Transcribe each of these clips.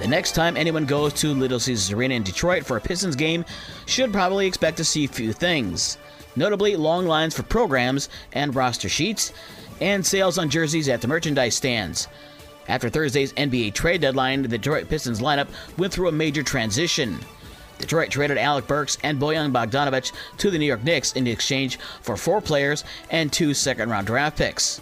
The next time anyone goes to Little Caesars Arena in Detroit for a Pistons game should probably expect to see a few things. Notably, long lines for programs and roster sheets, and sales on jerseys at the merchandise stands. After Thursday's NBA trade deadline, the Detroit Pistons lineup went through a major transition. Detroit traded Alec Burks and Bojan Bogdanovic to the New York Knicks in exchange for four players and two second round draft picks.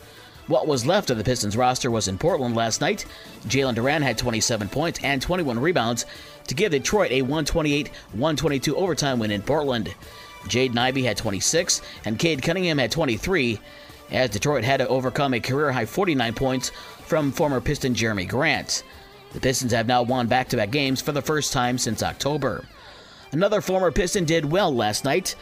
What was left of the Pistons roster was in Portland last night. Jalen Duren had 27 points and 21 rebounds to give Detroit a 128 122 overtime win in Portland. Jaden Ivey had 26 and Cade Cunningham had 23, as Detroit had to overcome a career high 49 points from former Piston Jerami Grant. The Pistons have now won back to back games for the first time since October. Another former Piston did well last night.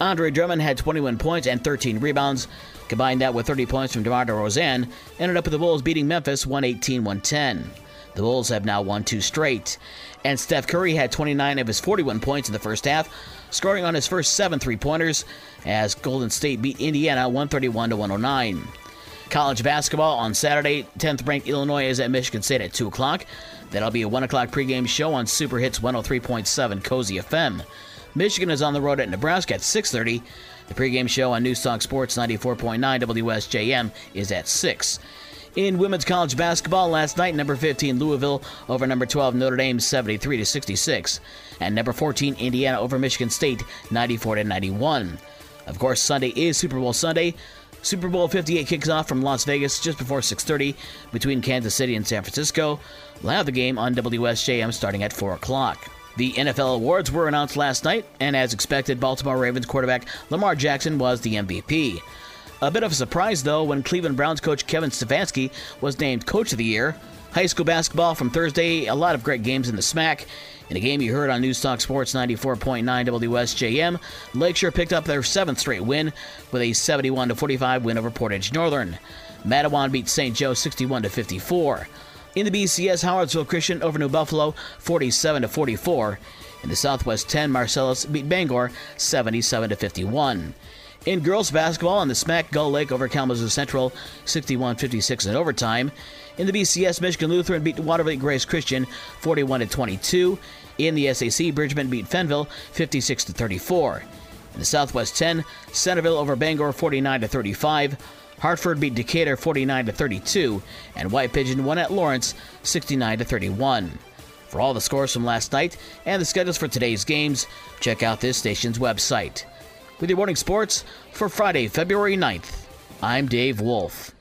Andre Drummond had 21 points and 13 rebounds. Combine that with 30 points from DeMar DeRozan, ended up with the Bulls beating Memphis 118 110. The Bulls have now won two straight. And Steph Curry had 29 of his 41 points in the first half, scoring on his first seven three pointers as Golden State beat Indiana 131 109. College basketball on Saturday, 10th ranked Illinois is at Michigan State at 2 o'clock. That'll be a 1 o'clock pregame show on Super Hits 103.7 Cozy FM. Michigan is on the road at Nebraska at 6.30. The pregame show on News Talk Sports 94.9 WSJM is at 6. In women's college basketball last night, number 15 Louisville over number 12 Notre Dame 73 to 66, and number 14 Indiana over Michigan State 94 to 91. Of course, Sunday is Super Bowl Sunday. Super Bowl 58 kicks off from Las Vegas just before 6:30 between Kansas City and San Francisco. We'll have the game on WSJM starting at 4 o'clock. The NFL awards were announced last night, and as expected, Baltimore Ravens quarterback Lamar Jackson was the MVP. A bit of a surprise, though, when Cleveland Browns coach Kevin Stefanski was named Coach of the Year. High school basketball from Thursday, a lot of great games in the SMAC. In a game you heard on News Talk Sports 94.9 WSJM, Lakeshore picked up their seventh straight win with a 71 45 win over Portage Northern. Mattawan beat St. Joe 61 54. In the BCS, Howardsville Christian over New Buffalo 47 to 44. In the Southwest 10, Marcellus beat Bangor 77 to 51. In girls basketball, on the SMAC Gull Lake over Kalamazoo Central 61 56 in overtime. In the BCS, Michigan Lutheran beat Watervliet Grace Christian 41 22. In the SAC, Bridgman beat Fenville 56 34. In the Southwest 10, Centerville over Bangor 49 35. Hartford beat Decatur 49 to 32, and White Pigeon won at Lawrence 69 to 31. For all the scores from last night and the schedules for today's games, check out this station's website. With your morning sports for Friday, February 9th, I'm Dave Wolf.